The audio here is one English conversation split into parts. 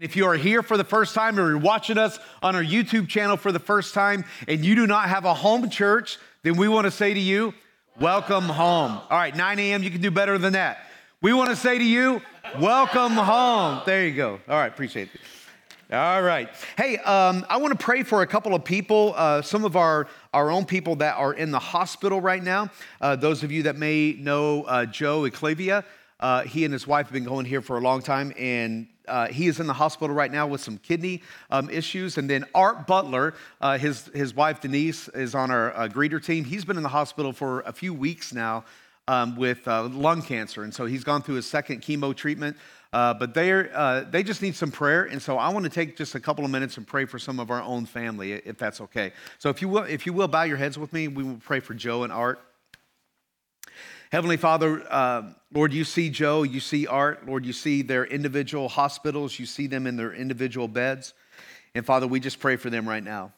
If you are here for the first time or you're watching us on our YouTube channel for the first time and you do not have a home church, then we want to say to you, welcome home. All right, 9 a.m., you can do better than that. We want to say to you, welcome home. There you go. All right, appreciate it. All right. Hey, um, I want to pray for a couple of people, uh, some of our, our own people that are in the hospital right now. Uh, those of you that may know uh, Joe Eclavia, uh, he and his wife have been going here for a long time, and uh, he is in the hospital right now with some kidney um, issues. And then Art Butler, uh, his, his wife Denise, is on our uh, greeter team. He's been in the hospital for a few weeks now um, with uh, lung cancer. And so he's gone through his second chemo treatment. Uh, but they uh, they just need some prayer. And so I want to take just a couple of minutes and pray for some of our own family, if that's okay. So if you will, if you will bow your heads with me, we will pray for Joe and Art. Heavenly Father, uh, Lord, you see Joe, you see Art, Lord, you see their individual hospitals, you see them in their individual beds. And Father, we just pray for them right now.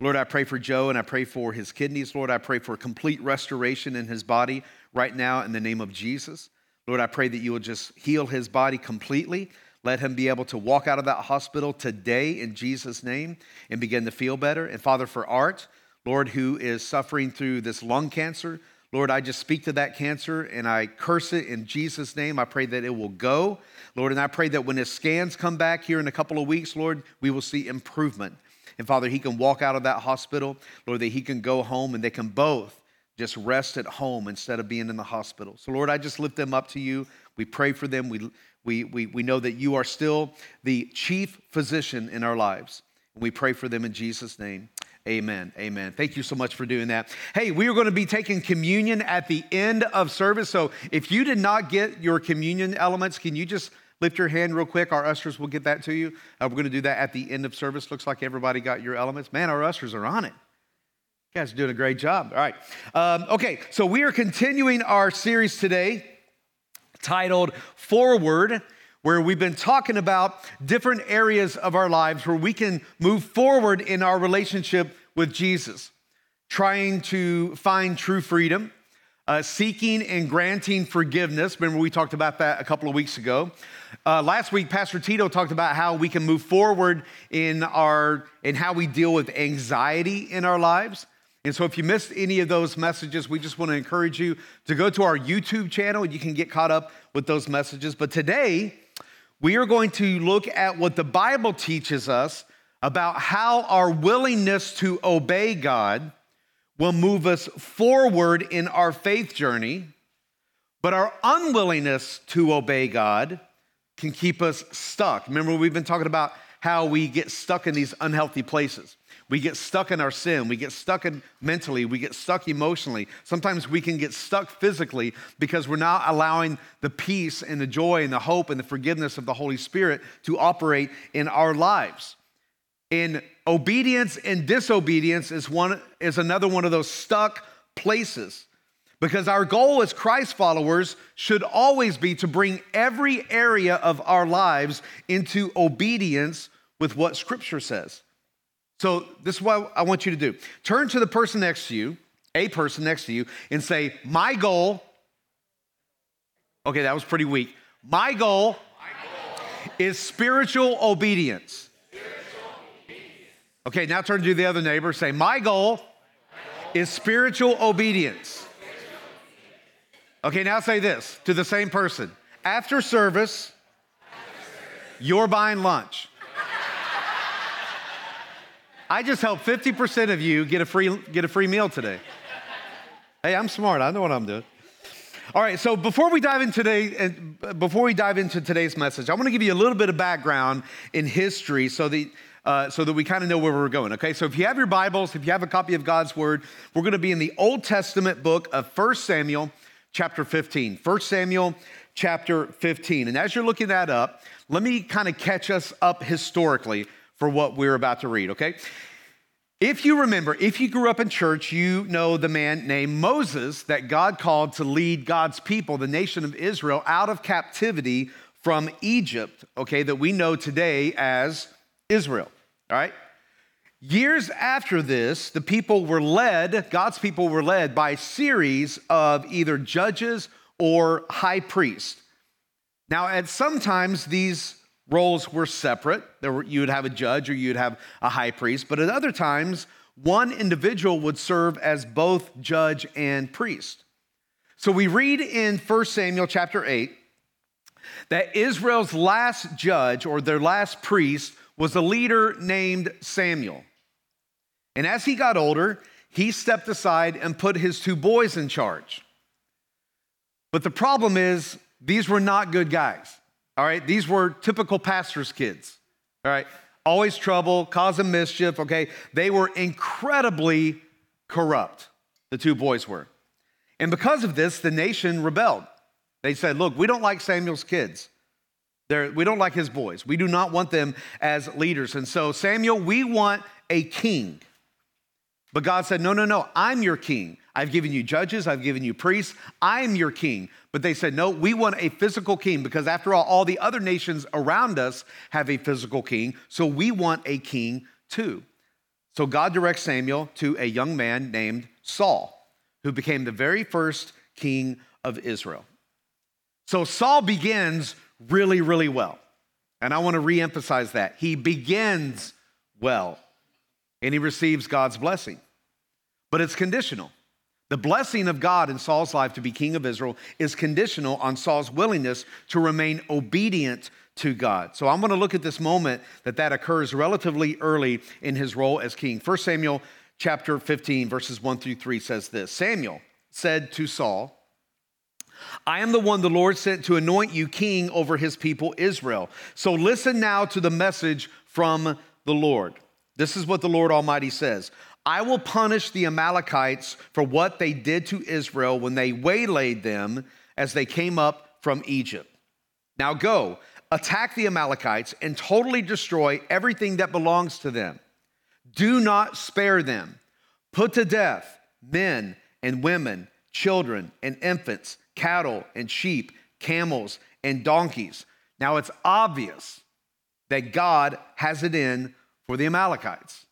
Lord, I pray for Joe and I pray for his kidneys. Lord, I pray for complete restoration in his body right now in the name of Jesus. Lord, I pray that you will just heal his body completely. Let him be able to walk out of that hospital today in Jesus' name and begin to feel better. And Father, for Art, Lord, who is suffering through this lung cancer, Lord, I just speak to that cancer and I curse it in Jesus' name. I pray that it will go. Lord, and I pray that when his scans come back here in a couple of weeks, Lord, we will see improvement. And Father, he can walk out of that hospital, Lord, that he can go home and they can both just rest at home instead of being in the hospital. So, Lord, I just lift them up to you. We pray for them. We, we, we, we know that you are still the chief physician in our lives. And we pray for them in Jesus' name. Amen. Amen. Thank you so much for doing that. Hey, we are going to be taking communion at the end of service. So if you did not get your communion elements, can you just lift your hand real quick? Our ushers will get that to you. Uh, we're going to do that at the end of service. Looks like everybody got your elements. Man, our ushers are on it. You guys are doing a great job. All right. Um, okay, so we are continuing our series today titled Forward where we've been talking about different areas of our lives where we can move forward in our relationship with Jesus, trying to find true freedom, uh, seeking and granting forgiveness. Remember, we talked about that a couple of weeks ago. Uh, last week, Pastor Tito talked about how we can move forward in our in how we deal with anxiety in our lives. And so, if you missed any of those messages, we just want to encourage you to go to our YouTube channel. And you can get caught up with those messages. But today, we are going to look at what the Bible teaches us about how our willingness to obey God will move us forward in our faith journey, but our unwillingness to obey God can keep us stuck. Remember, we've been talking about how we get stuck in these unhealthy places. We get stuck in our sin. We get stuck in mentally. We get stuck emotionally. Sometimes we can get stuck physically because we're not allowing the peace and the joy and the hope and the forgiveness of the Holy Spirit to operate in our lives. In obedience and disobedience is one is another one of those stuck places. Because our goal as Christ followers should always be to bring every area of our lives into obedience with what Scripture says. So, this is what I want you to do turn to the person next to you, a person next to you, and say, My goal. Okay, that was pretty weak. My goal, My goal. is spiritual obedience. Okay, now turn to the other neighbor. Say, My goal, is spiritual obedience. Okay, now say this to the same person. After service, you're buying lunch. I just helped 50% of you get a free, get a free meal today. Hey, I'm smart. I know what I'm doing. All right, so before we dive into today, before we dive into today's message, I want to give you a little bit of background in history so that uh, so that we kind of know where we're going. Okay, so if you have your Bibles, if you have a copy of God's Word, we're going to be in the Old Testament book of 1 Samuel, chapter 15. 1 Samuel, chapter 15. And as you're looking that up, let me kind of catch us up historically for what we're about to read, okay? If you remember, if you grew up in church, you know the man named Moses that God called to lead God's people, the nation of Israel, out of captivity from Egypt, okay, that we know today as Israel, all right? Years after this, the people were led, God's people were led by a series of either judges or high priests. Now, at sometimes these roles were separate. There were, you would have a judge or you'd have a high priest, but at other times, one individual would serve as both judge and priest. So we read in 1 Samuel chapter 8 that Israel's last judge or their last priest was a leader named Samuel. And as he got older, he stepped aside and put his two boys in charge. But the problem is, these were not good guys. All right, these were typical pastor's kids. All right, always trouble, causing mischief. Okay, they were incredibly corrupt, the two boys were. And because of this, the nation rebelled. They said, Look, we don't like Samuel's kids. They're, we don't like his boys. We do not want them as leaders. And so, Samuel, we want a king. But God said, No, no, no, I'm your king. I've given you judges, I've given you priests, I'm your king. But they said, No, we want a physical king because, after all, all the other nations around us have a physical king. So we want a king too. So God directs Samuel to a young man named Saul, who became the very first king of Israel. So Saul begins really, really well. And I want to reemphasize that. He begins well and he receives God's blessing. But it's conditional. The blessing of God in Saul's life to be king of Israel is conditional on Saul's willingness to remain obedient to God. So I'm going to look at this moment that that occurs relatively early in his role as king. 1 Samuel chapter 15 verses 1 through 3 says this. Samuel said to Saul, I am the one the Lord sent to anoint you king over his people Israel. So listen now to the message from the Lord. This is what the Lord Almighty says I will punish the Amalekites for what they did to Israel when they waylaid them as they came up from Egypt. Now go, attack the Amalekites and totally destroy everything that belongs to them. Do not spare them. Put to death men and women, children and infants, cattle and sheep, camels and donkeys. Now it's obvious that God has it in for the Amalekites.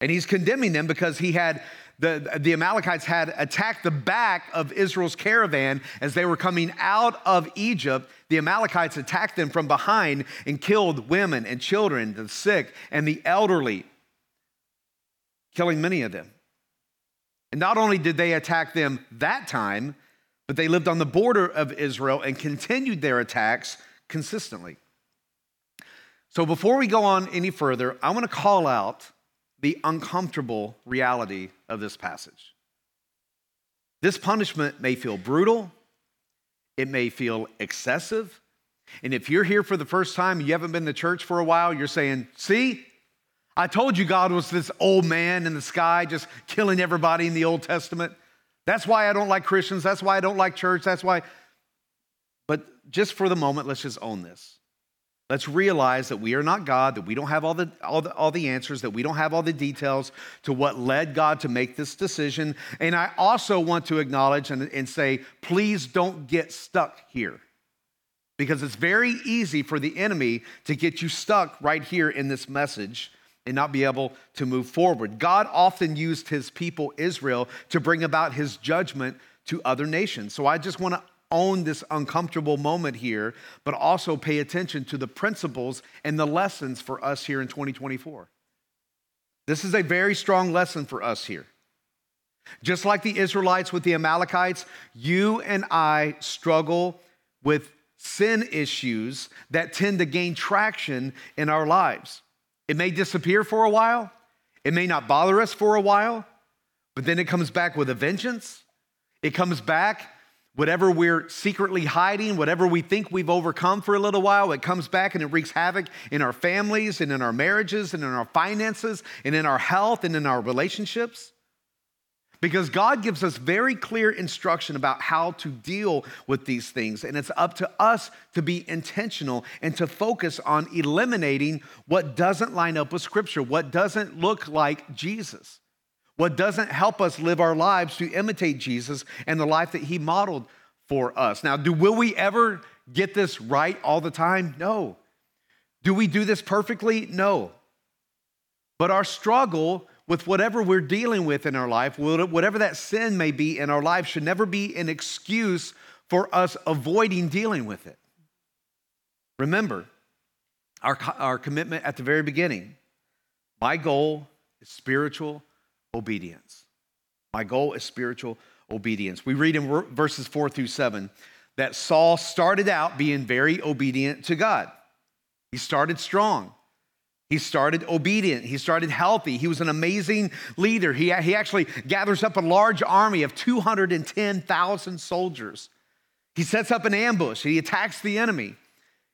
And he's condemning them because he had the, the Amalekites had attacked the back of Israel's caravan as they were coming out of Egypt. The Amalekites attacked them from behind and killed women and children, the sick and the elderly, killing many of them. And not only did they attack them that time, but they lived on the border of Israel and continued their attacks consistently. So before we go on any further, I want to call out the uncomfortable reality of this passage. This punishment may feel brutal, it may feel excessive. And if you're here for the first time you haven't been to church for a while, you're saying, See, I told you God was this old man in the sky just killing everybody in the Old Testament. That's why I don't like Christians. That's why I don't like church. That's why. But just for the moment, let's just own this. Let's realize that we are not God, that we don't have all the, all, the, all the answers, that we don't have all the details to what led God to make this decision. And I also want to acknowledge and, and say, please don't get stuck here. Because it's very easy for the enemy to get you stuck right here in this message and not be able to move forward. God often used his people, Israel, to bring about his judgment to other nations. So I just want to own this uncomfortable moment here, but also pay attention to the principles and the lessons for us here in 2024. This is a very strong lesson for us here. Just like the Israelites with the Amalekites, you and I struggle with sin issues that tend to gain traction in our lives. It may disappear for a while, it may not bother us for a while, but then it comes back with a vengeance. It comes back Whatever we're secretly hiding, whatever we think we've overcome for a little while, it comes back and it wreaks havoc in our families and in our marriages and in our finances and in our health and in our relationships. Because God gives us very clear instruction about how to deal with these things. And it's up to us to be intentional and to focus on eliminating what doesn't line up with Scripture, what doesn't look like Jesus what doesn't help us live our lives to imitate Jesus and the life that he modeled for us. Now, do will we ever get this right all the time? No. Do we do this perfectly? No. But our struggle with whatever we're dealing with in our life, whatever that sin may be in our life, should never be an excuse for us avoiding dealing with it. Remember, our, our commitment at the very beginning. My goal is spiritual obedience. My goal is spiritual obedience. We read in verses four through seven that Saul started out being very obedient to God. He started strong. He started obedient. He started healthy. He was an amazing leader. He, he actually gathers up a large army of 210,000 soldiers. He sets up an ambush. He attacks the enemy.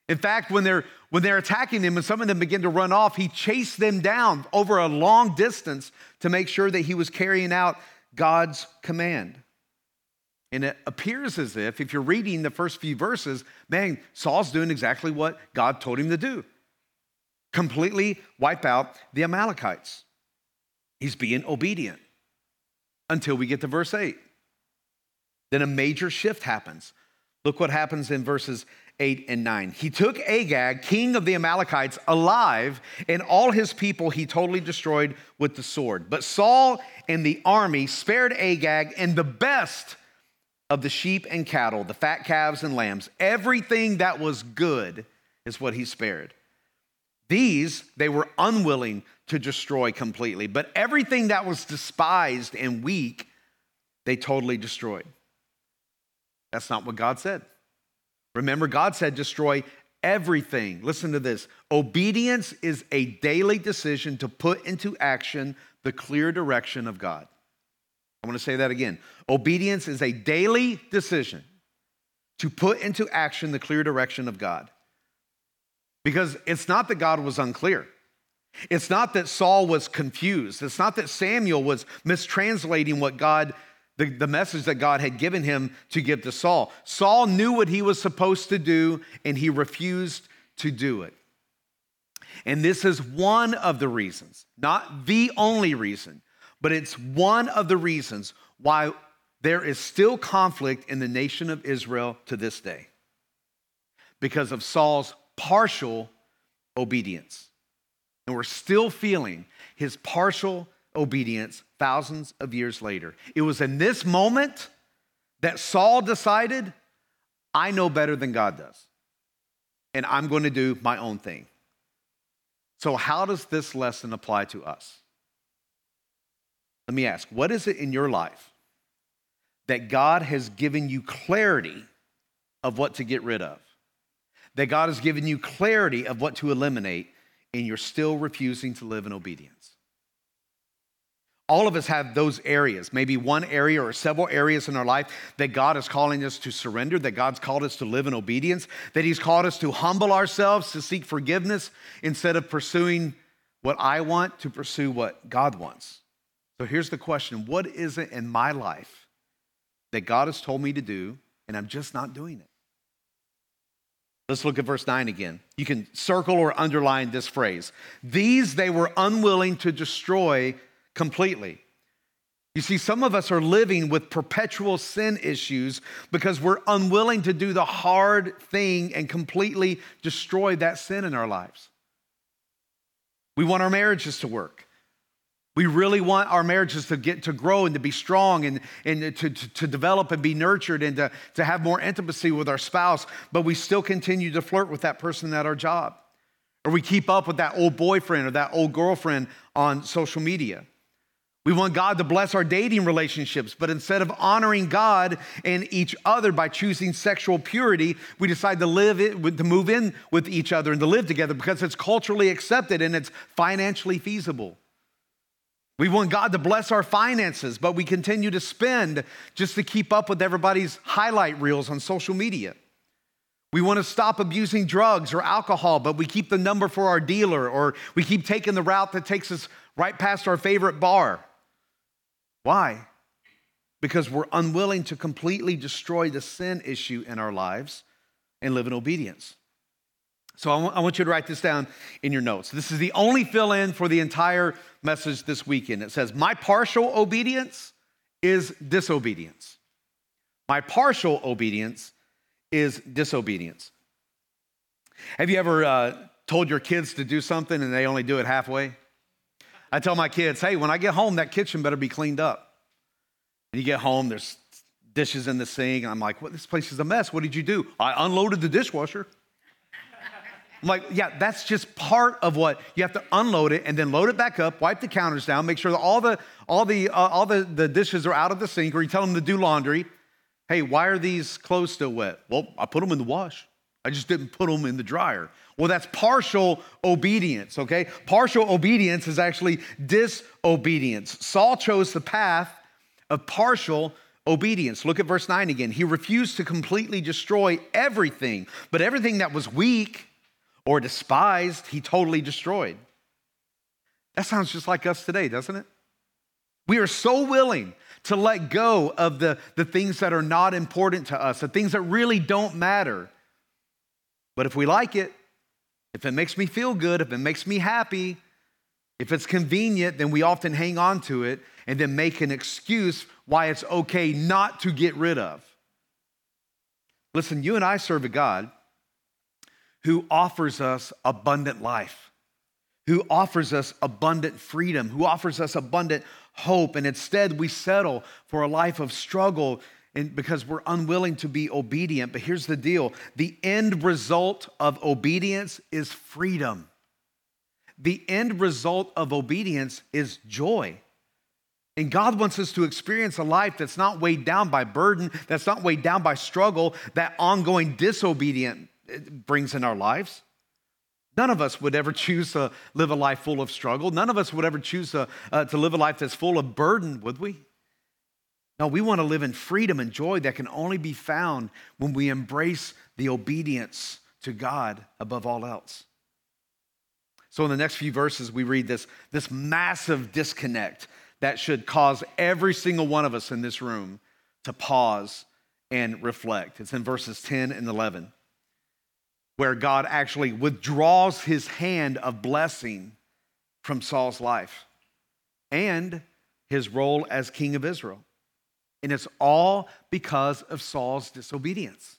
In fact, when they're, when they're attacking him and some of them begin to run off, he chased them down over a long distance to make sure that he was carrying out God's command. And it appears as if, if you're reading the first few verses, man, Saul's doing exactly what God told him to do completely wipe out the Amalekites. He's being obedient until we get to verse 8. Then a major shift happens. Look what happens in verses 8 and 9. He took Agag, king of the Amalekites, alive, and all his people he totally destroyed with the sword. But Saul and the army spared Agag and the best of the sheep and cattle, the fat calves and lambs. Everything that was good is what he spared. These they were unwilling to destroy completely, but everything that was despised and weak, they totally destroyed. That's not what God said. Remember, God said, destroy everything. Listen to this obedience is a daily decision to put into action the clear direction of God. I want to say that again. Obedience is a daily decision to put into action the clear direction of God. Because it's not that God was unclear. It's not that Saul was confused. It's not that Samuel was mistranslating what God, the, the message that God had given him to give to Saul. Saul knew what he was supposed to do and he refused to do it. And this is one of the reasons, not the only reason, but it's one of the reasons why there is still conflict in the nation of Israel to this day because of Saul's partial obedience. And we're still feeling his partial obedience thousands of years later. It was in this moment that Saul decided, I know better than God does, and I'm going to do my own thing. So, how does this lesson apply to us? Let me ask what is it in your life that God has given you clarity of what to get rid of? That God has given you clarity of what to eliminate, and you're still refusing to live in obedience. All of us have those areas, maybe one area or several areas in our life that God is calling us to surrender, that God's called us to live in obedience, that He's called us to humble ourselves, to seek forgiveness instead of pursuing what I want, to pursue what God wants. So here's the question What is it in my life that God has told me to do, and I'm just not doing it? Let's look at verse 9 again. You can circle or underline this phrase. These they were unwilling to destroy completely. You see, some of us are living with perpetual sin issues because we're unwilling to do the hard thing and completely destroy that sin in our lives. We want our marriages to work. We really want our marriages to get to grow and to be strong and, and to, to, to, develop and be nurtured and to, to have more intimacy with our spouse, but we still continue to flirt with that person at our job. Or we keep up with that old boyfriend or that old girlfriend on social media. We want God to bless our dating relationships, but instead of honoring God and each other by choosing sexual purity, we decide to live it, to move in with each other and to live together because it's culturally accepted and it's financially feasible. We want God to bless our finances, but we continue to spend just to keep up with everybody's highlight reels on social media. We want to stop abusing drugs or alcohol, but we keep the number for our dealer, or we keep taking the route that takes us right past our favorite bar. Why? Because we're unwilling to completely destroy the sin issue in our lives and live in obedience. So I want you to write this down in your notes. This is the only fill in for the entire message this weekend. It says, My partial obedience is disobedience. My partial obedience is disobedience. Have you ever uh, told your kids to do something and they only do it halfway? I tell my kids, hey, when I get home, that kitchen better be cleaned up. And you get home, there's dishes in the sink, and I'm like, well, this place is a mess. What did you do? I unloaded the dishwasher. Like, yeah, that's just part of what you have to unload it and then load it back up, wipe the counters down, make sure that all the all the uh, all the, the dishes are out of the sink, or you tell them to do laundry. Hey, why are these clothes still wet? Well, I put them in the wash. I just didn't put them in the dryer. Well, that's partial obedience, okay? Partial obedience is actually disobedience. Saul chose the path of partial obedience. Look at verse 9 again. He refused to completely destroy everything, but everything that was weak or despised, he totally destroyed. That sounds just like us today, doesn't it? We are so willing to let go of the, the things that are not important to us, the things that really don't matter. But if we like it, if it makes me feel good, if it makes me happy, if it's convenient, then we often hang on to it and then make an excuse why it's okay not to get rid of. Listen, you and I serve a God who offers us abundant life, who offers us abundant freedom, who offers us abundant hope. And instead, we settle for a life of struggle because we're unwilling to be obedient. But here's the deal the end result of obedience is freedom. The end result of obedience is joy. And God wants us to experience a life that's not weighed down by burden, that's not weighed down by struggle, that ongoing disobedience brings in our lives. None of us would ever choose to live a life full of struggle. None of us would ever choose to, uh, to live a life that's full of burden, would we? No, we want to live in freedom and joy that can only be found when we embrace the obedience to God above all else. So, in the next few verses, we read this, this massive disconnect that should cause every single one of us in this room to pause and reflect. It's in verses 10 and 11, where God actually withdraws his hand of blessing from Saul's life and his role as king of Israel. And it's all because of Saul's disobedience.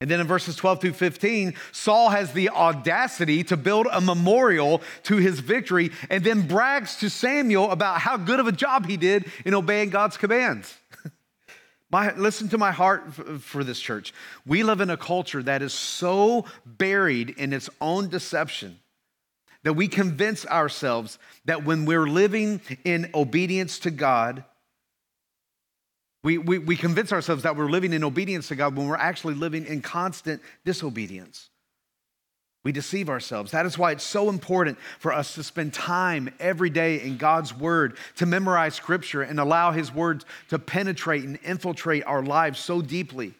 And then in verses 12 through 15, Saul has the audacity to build a memorial to his victory and then brags to Samuel about how good of a job he did in obeying God's commands. My, listen to my heart for this church. We live in a culture that is so buried in its own deception that we convince ourselves that when we're living in obedience to God, we, we, we convince ourselves that we're living in obedience to God when we're actually living in constant disobedience. We deceive ourselves. That is why it's so important for us to spend time every day in God's Word, to memorize Scripture and allow His words to penetrate and infiltrate our lives so deeply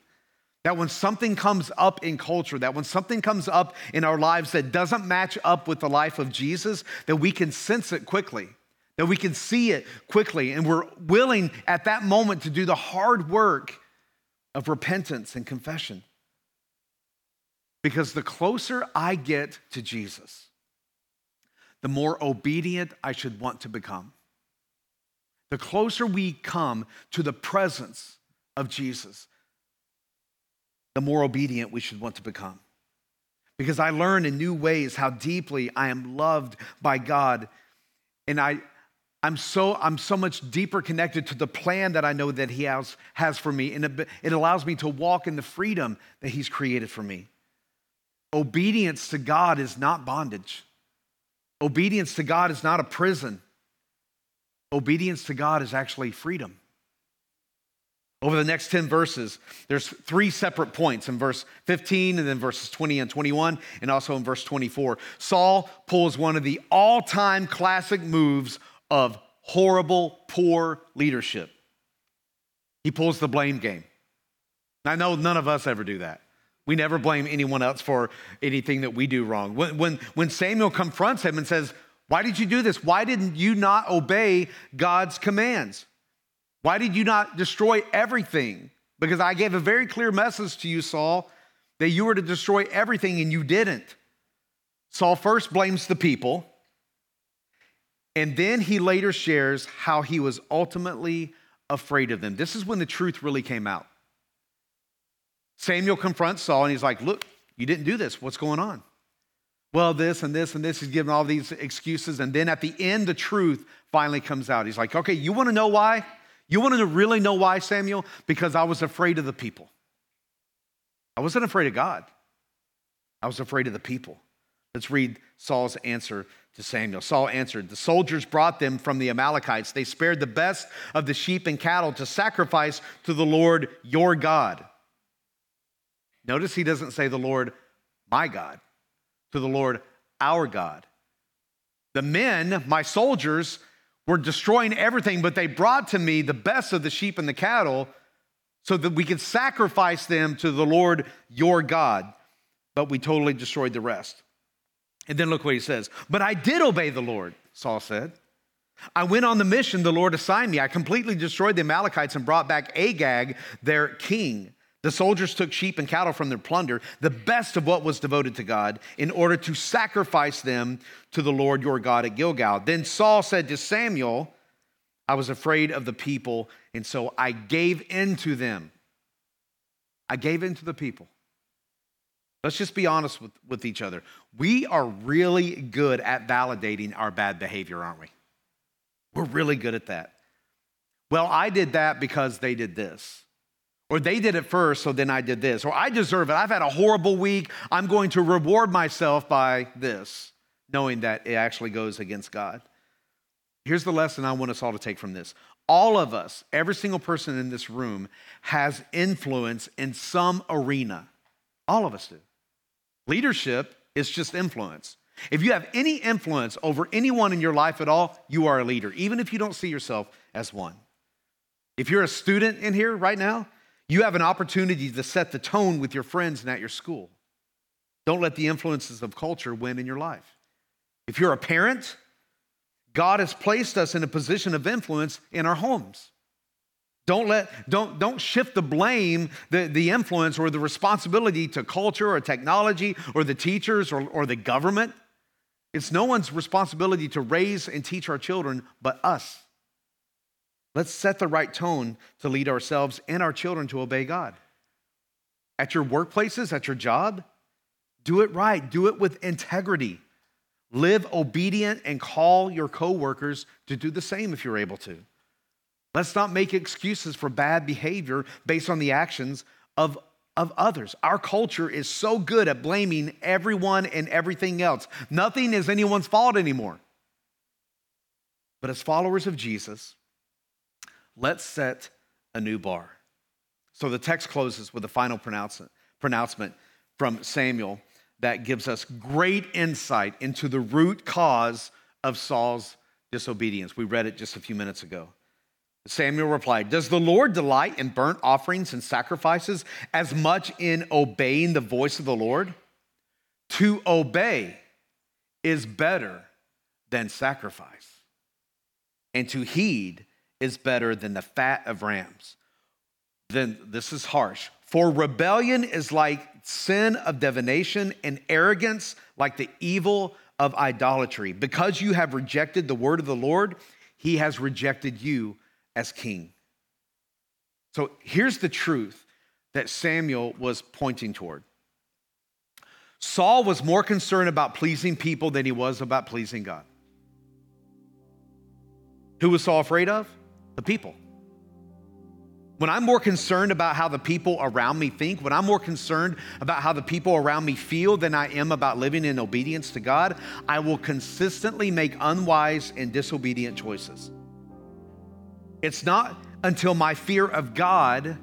that when something comes up in culture, that when something comes up in our lives that doesn't match up with the life of Jesus, that we can sense it quickly that we can see it quickly and we're willing at that moment to do the hard work of repentance and confession. Because the closer I get to Jesus, the more obedient I should want to become. The closer we come to the presence of Jesus, the more obedient we should want to become. Because I learn in new ways how deeply I am loved by God. And I, I'm so, I'm so much deeper connected to the plan that I know that He has, has for me, and it, allows me to walk in the freedom that He's created for me. Obedience to God is not bondage. Obedience to God is not a prison. Obedience to God is actually freedom. Over the next 10 verses, there's three separate points in verse 15 and then verses 20 and 21, and also in verse 24. Saul pulls one of the all time classic moves of horrible, poor leadership. He pulls the blame game. I know none of us ever do that. We never blame anyone else for anything that we do wrong. When, when, when Samuel confronts him and says, Why did you do this? Why didn't you not obey God's commands? Why did you not destroy everything? Because I gave a very clear message to you, Saul, that you were to destroy everything and you didn't. Saul first blames the people. And then he later shares how he was ultimately afraid of them. This is when the truth really came out. Samuel confronts Saul and he's like, Look, you didn't do this. What's going on? Well, this and this and this. He's giving all these excuses. And then at the end, the truth finally comes out. He's like, Okay, you want to know why? You want to really know why, Samuel? Because I was afraid of the people. I wasn't afraid of God. I was afraid of the people. Let's read Saul's answer to Samuel. Saul answered, The soldiers brought them from the Amalekites. They spared the best of the sheep and cattle to sacrifice to the Lord your God. Notice he doesn't say the Lord my God, to the Lord our God. The men, my soldiers, were destroying everything, but they brought to me the best of the sheep and the cattle so that we could sacrifice them to the Lord your God. But we totally destroyed the rest. And then look what he says. But I did obey the Lord, Saul said. I went on the mission the Lord assigned me. I completely destroyed the Amalekites and brought back Agag, their king. The soldiers took sheep and cattle from their plunder, the best of what was devoted to God, in order to sacrifice them to the Lord your God at Gilgal. Then Saul said to Samuel, I was afraid of the people, and so I gave in to them. I gave in to the people. Let's just be honest with, with each other. We are really good at validating our bad behavior, aren't we? We're really good at that. Well, I did that because they did this. Or they did it first, so then I did this. Or I deserve it. I've had a horrible week. I'm going to reward myself by this, knowing that it actually goes against God. Here's the lesson I want us all to take from this. All of us, every single person in this room, has influence in some arena. All of us do. Leadership is just influence. If you have any influence over anyone in your life at all, you are a leader, even if you don't see yourself as one. If you're a student in here right now, you have an opportunity to set the tone with your friends and at your school. Don't let the influences of culture win in your life. If you're a parent, God has placed us in a position of influence in our homes. Don't let don't don't shift the blame, the, the influence or the responsibility to culture or technology or the teachers or, or the government. It's no one's responsibility to raise and teach our children but us. Let's set the right tone to lead ourselves and our children to obey God. At your workplaces, at your job, do it right, do it with integrity. Live obedient and call your coworkers to do the same if you're able to. Let's not make excuses for bad behavior based on the actions of, of others. Our culture is so good at blaming everyone and everything else. Nothing is anyone's fault anymore. But as followers of Jesus, let's set a new bar. So the text closes with a final pronouncement from Samuel that gives us great insight into the root cause of Saul's disobedience. We read it just a few minutes ago. Samuel replied, Does the Lord delight in burnt offerings and sacrifices as much in obeying the voice of the Lord? To obey is better than sacrifice, and to heed is better than the fat of rams. Then this is harsh. For rebellion is like sin of divination, and arrogance like the evil of idolatry. Because you have rejected the word of the Lord, he has rejected you as king. So here's the truth that Samuel was pointing toward. Saul was more concerned about pleasing people than he was about pleasing God. Who was Saul afraid of? The people. When I'm more concerned about how the people around me think, when I'm more concerned about how the people around me feel than I am about living in obedience to God, I will consistently make unwise and disobedient choices. It's not until my fear of God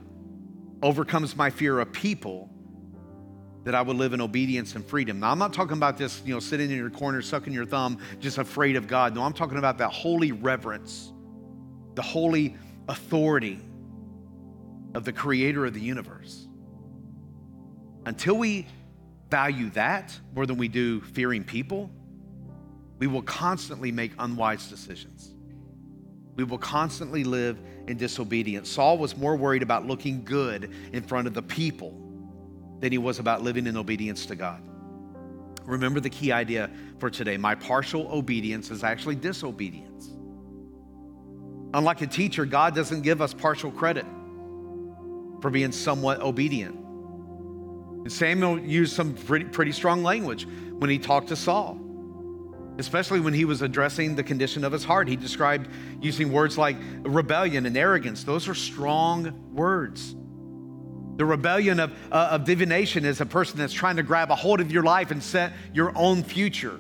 overcomes my fear of people that I will live in obedience and freedom. Now, I'm not talking about this, you know, sitting in your corner, sucking your thumb, just afraid of God. No, I'm talking about that holy reverence, the holy authority of the creator of the universe. Until we value that more than we do fearing people, we will constantly make unwise decisions. We will constantly live in disobedience. Saul was more worried about looking good in front of the people than he was about living in obedience to God. Remember the key idea for today my partial obedience is actually disobedience. Unlike a teacher, God doesn't give us partial credit for being somewhat obedient. And Samuel used some pretty, pretty strong language when he talked to Saul especially when he was addressing the condition of his heart. He described using words like rebellion and arrogance. Those are strong words. The rebellion of, uh, of divination is a person that's trying to grab a hold of your life and set your own future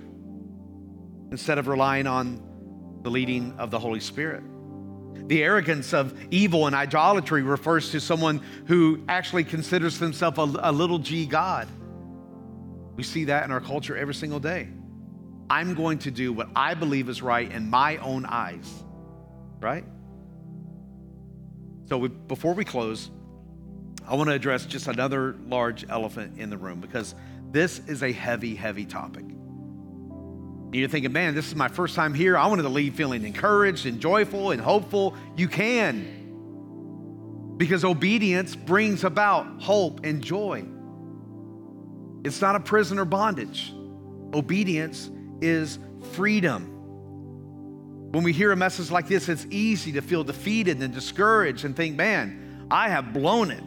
instead of relying on the leading of the Holy Spirit. The arrogance of evil and idolatry refers to someone who actually considers themselves a, a little g God. We see that in our culture every single day. I'm going to do what I believe is right in my own eyes, right? So we, before we close, I want to address just another large elephant in the room because this is a heavy, heavy topic. And you're thinking, man, this is my first time here. I wanted to leave feeling encouraged and joyful and hopeful. You can. Because obedience brings about hope and joy. It's not a prison or bondage. Obedience is freedom. When we hear a message like this, it's easy to feel defeated and discouraged and think, man, I have blown it.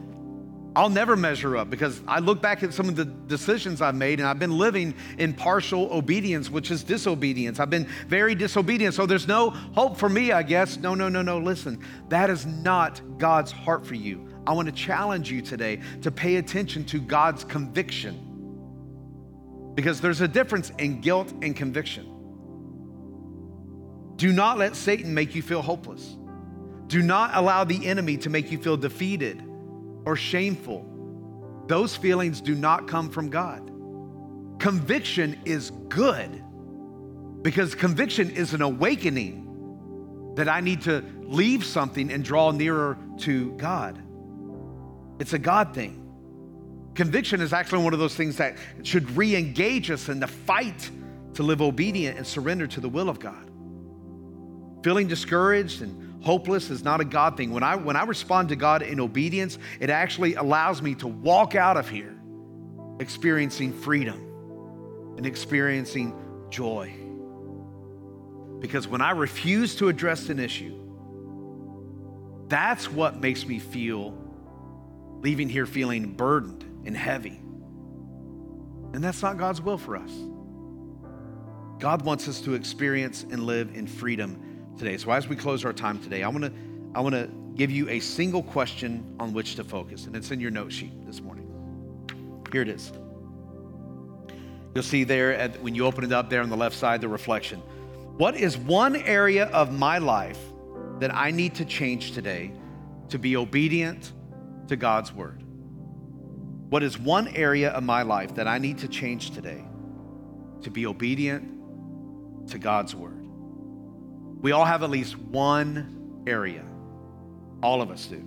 I'll never measure up because I look back at some of the decisions I've made and I've been living in partial obedience, which is disobedience. I've been very disobedient. So there's no hope for me, I guess. No, no, no, no. Listen, that is not God's heart for you. I want to challenge you today to pay attention to God's conviction because there's a difference in guilt and conviction. Do not let Satan make you feel hopeless. Do not allow the enemy to make you feel defeated or shameful. Those feelings do not come from God. Conviction is good because conviction is an awakening that I need to leave something and draw nearer to God. It's a God thing. Conviction is actually one of those things that should re engage us in the fight to live obedient and surrender to the will of God. Feeling discouraged and hopeless is not a God thing. When I, when I respond to God in obedience, it actually allows me to walk out of here experiencing freedom and experiencing joy. Because when I refuse to address an issue, that's what makes me feel leaving here feeling burdened and heavy. And that's not God's will for us. God wants us to experience and live in freedom today. So as we close our time today, I want to I want to give you a single question on which to focus, and it's in your note sheet this morning. Here it is. You'll see there at, when you open it up there on the left side the reflection. What is one area of my life that I need to change today to be obedient to God's word? What is one area of my life that I need to change today to be obedient to God's word? We all have at least one area. All of us do.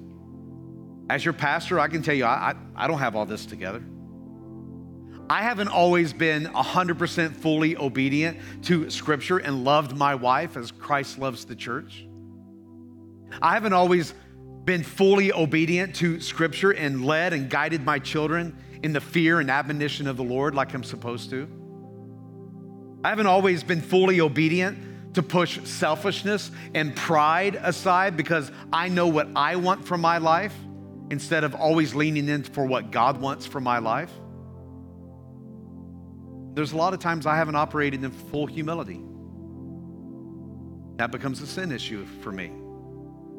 As your pastor, I can tell you, I, I, I don't have all this together. I haven't always been 100% fully obedient to Scripture and loved my wife as Christ loves the church. I haven't always been fully obedient to Scripture and led and guided my children in the fear and admonition of the Lord like I'm supposed to. I haven't always been fully obedient to push selfishness and pride aside because I know what I want for my life instead of always leaning in for what God wants for my life. There's a lot of times I haven't operated in full humility. That becomes a sin issue for me.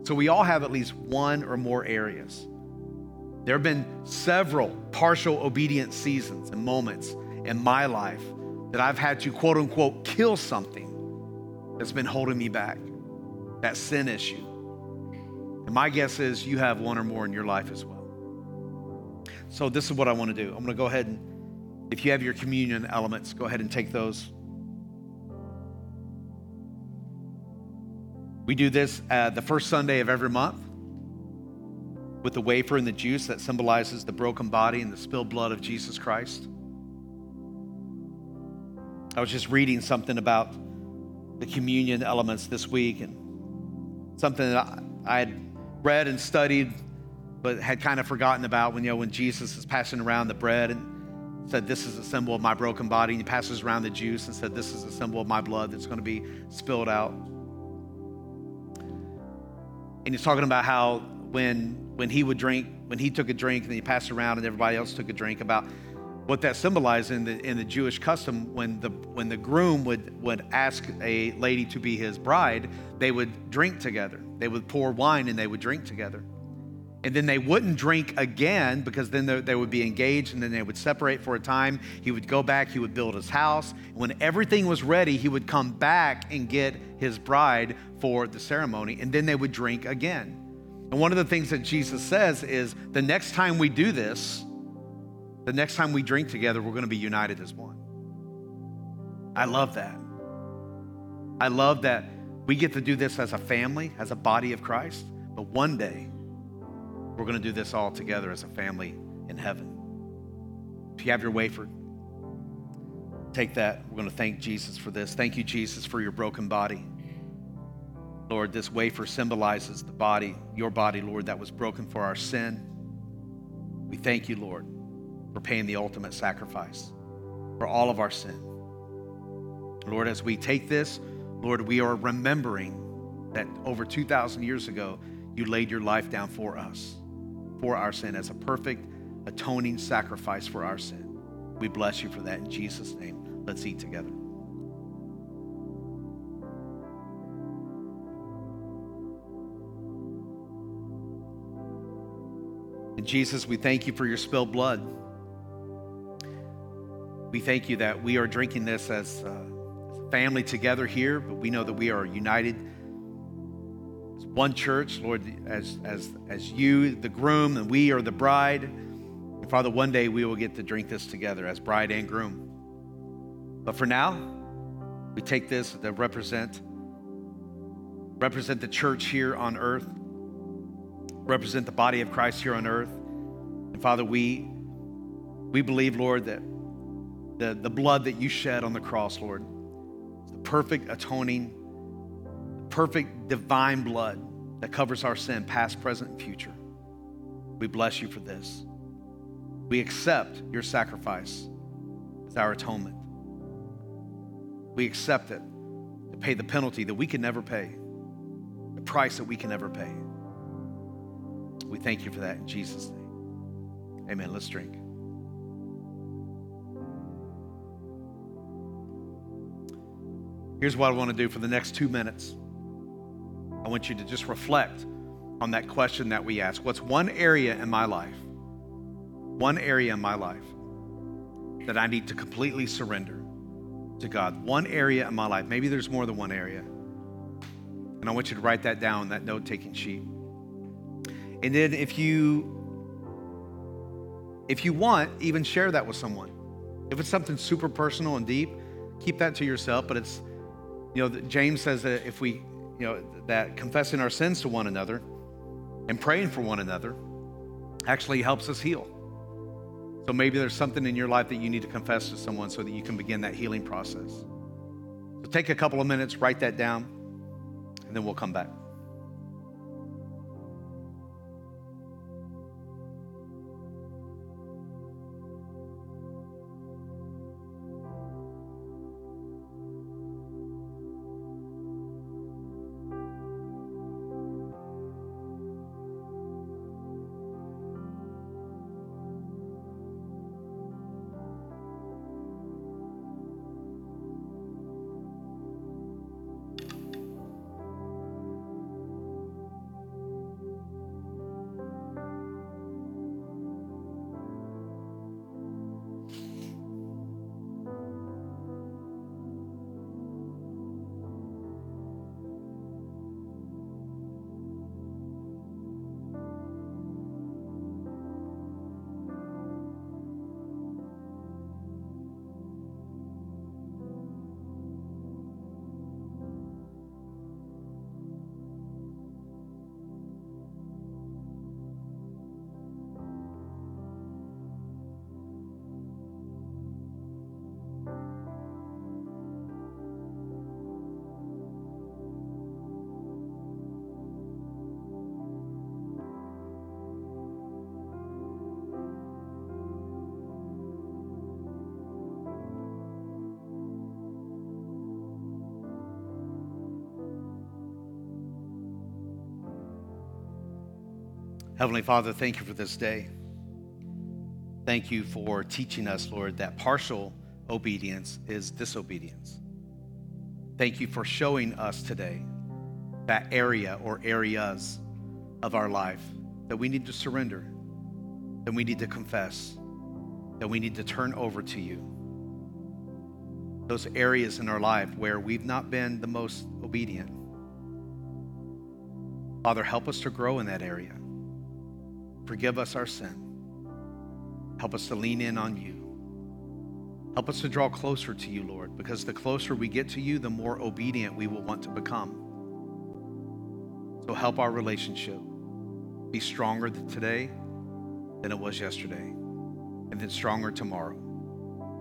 So we all have at least one or more areas. There have been several partial obedience seasons and moments in my life that I've had to quote unquote kill something that's been holding me back, that sin issue. And my guess is you have one or more in your life as well. So, this is what I want to do. I'm going to go ahead and, if you have your communion elements, go ahead and take those. We do this uh, the first Sunday of every month with the wafer and the juice that symbolizes the broken body and the spilled blood of Jesus Christ. I was just reading something about the communion elements this week and something that I had read and studied but had kind of forgotten about when you know when Jesus is passing around the bread and said this is a symbol of my broken body and he passes around the juice and said this is a symbol of my blood that's going to be spilled out. And he's talking about how when when he would drink when he took a drink and he passed around and everybody else took a drink about what that symbolized in the, in the Jewish custom, when the, when the groom would, would ask a lady to be his bride, they would drink together. They would pour wine and they would drink together. and then they wouldn't drink again because then they, they would be engaged and then they would separate for a time. He would go back, he would build his house. When everything was ready, he would come back and get his bride for the ceremony, and then they would drink again. And one of the things that Jesus says is the next time we do this, the next time we drink together, we're going to be united as one. I love that. I love that we get to do this as a family, as a body of Christ, but one day we're going to do this all together as a family in heaven. If you have your wafer, take that. We're going to thank Jesus for this. Thank you, Jesus, for your broken body. Lord, this wafer symbolizes the body, your body, Lord, that was broken for our sin. We thank you, Lord, for paying the ultimate sacrifice for all of our sin. Lord, as we take this, Lord, we are remembering that over 2,000 years ago, you laid your life down for us, for our sin, as a perfect atoning sacrifice for our sin. We bless you for that in Jesus' name. Let's eat together. And Jesus, we thank you for your spilled blood. We thank you that we are drinking this as. Uh, family together here, but we know that we are united as one church, Lord, as, as, as you, the groom, and we are the bride. And Father, one day we will get to drink this together as bride and groom. But for now, we take this to represent, represent the church here on earth, represent the body of Christ here on earth. And Father, we, we believe, Lord, that the, the blood that you shed on the cross, Lord, The perfect atoning, perfect divine blood that covers our sin, past, present, and future. We bless you for this. We accept your sacrifice as our atonement. We accept it to pay the penalty that we can never pay, the price that we can never pay. We thank you for that in Jesus' name. Amen. Let's drink. Here's what I want to do for the next two minutes. I want you to just reflect on that question that we asked. What's one area in my life, one area in my life that I need to completely surrender to God? One area in my life. Maybe there's more than one area. And I want you to write that down that note taking sheet. And then if you if you want, even share that with someone. If it's something super personal and deep, keep that to yourself, but it's you know, James says that if we, you know, that confessing our sins to one another and praying for one another actually helps us heal. So maybe there's something in your life that you need to confess to someone so that you can begin that healing process. So take a couple of minutes, write that down, and then we'll come back. Heavenly Father, thank you for this day. Thank you for teaching us, Lord, that partial obedience is disobedience. Thank you for showing us today that area or areas of our life that we need to surrender, that we need to confess, that we need to turn over to you. Those areas in our life where we've not been the most obedient. Father, help us to grow in that area. Forgive us our sin. Help us to lean in on you. Help us to draw closer to you, Lord, because the closer we get to you, the more obedient we will want to become. So help our relationship be stronger today than it was yesterday, and then stronger tomorrow,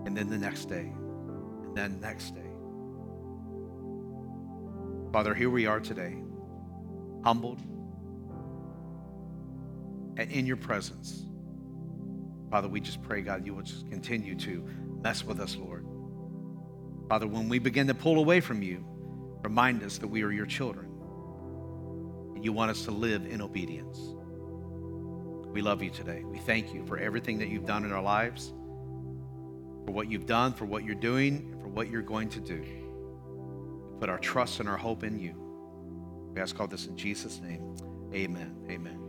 and then the next day, and then next day. Father, here we are today, humbled and in your presence. Father, we just pray, God, you will just continue to mess with us, Lord. Father, when we begin to pull away from you, remind us that we are your children and you want us to live in obedience. We love you today. We thank you for everything that you've done in our lives, for what you've done, for what you're doing, and for what you're going to do. We put our trust and our hope in you. We ask all this in Jesus' name. Amen. Amen.